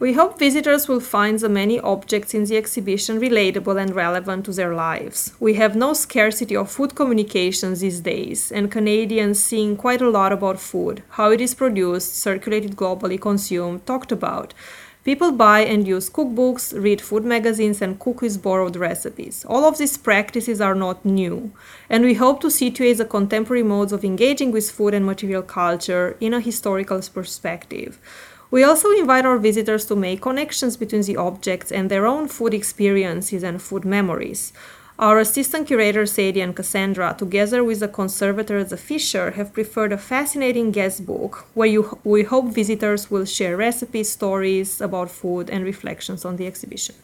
We hope visitors will find the many objects in the exhibition relatable and relevant to their lives. We have no scarcity of food communications these days, and Canadians seeing quite a lot about food, how it is produced, circulated globally, consumed, talked about. People buy and use cookbooks, read food magazines, and cook with borrowed recipes. All of these practices are not new, and we hope to situate the contemporary modes of engaging with food and material culture in a historical perspective. We also invite our visitors to make connections between the objects and their own food experiences and food memories. Our assistant curators Sadie and Cassandra, together with the conservator the Fisher, have prepared a fascinating guest book where you, we hope visitors will share recipes, stories about food, and reflections on the exhibition.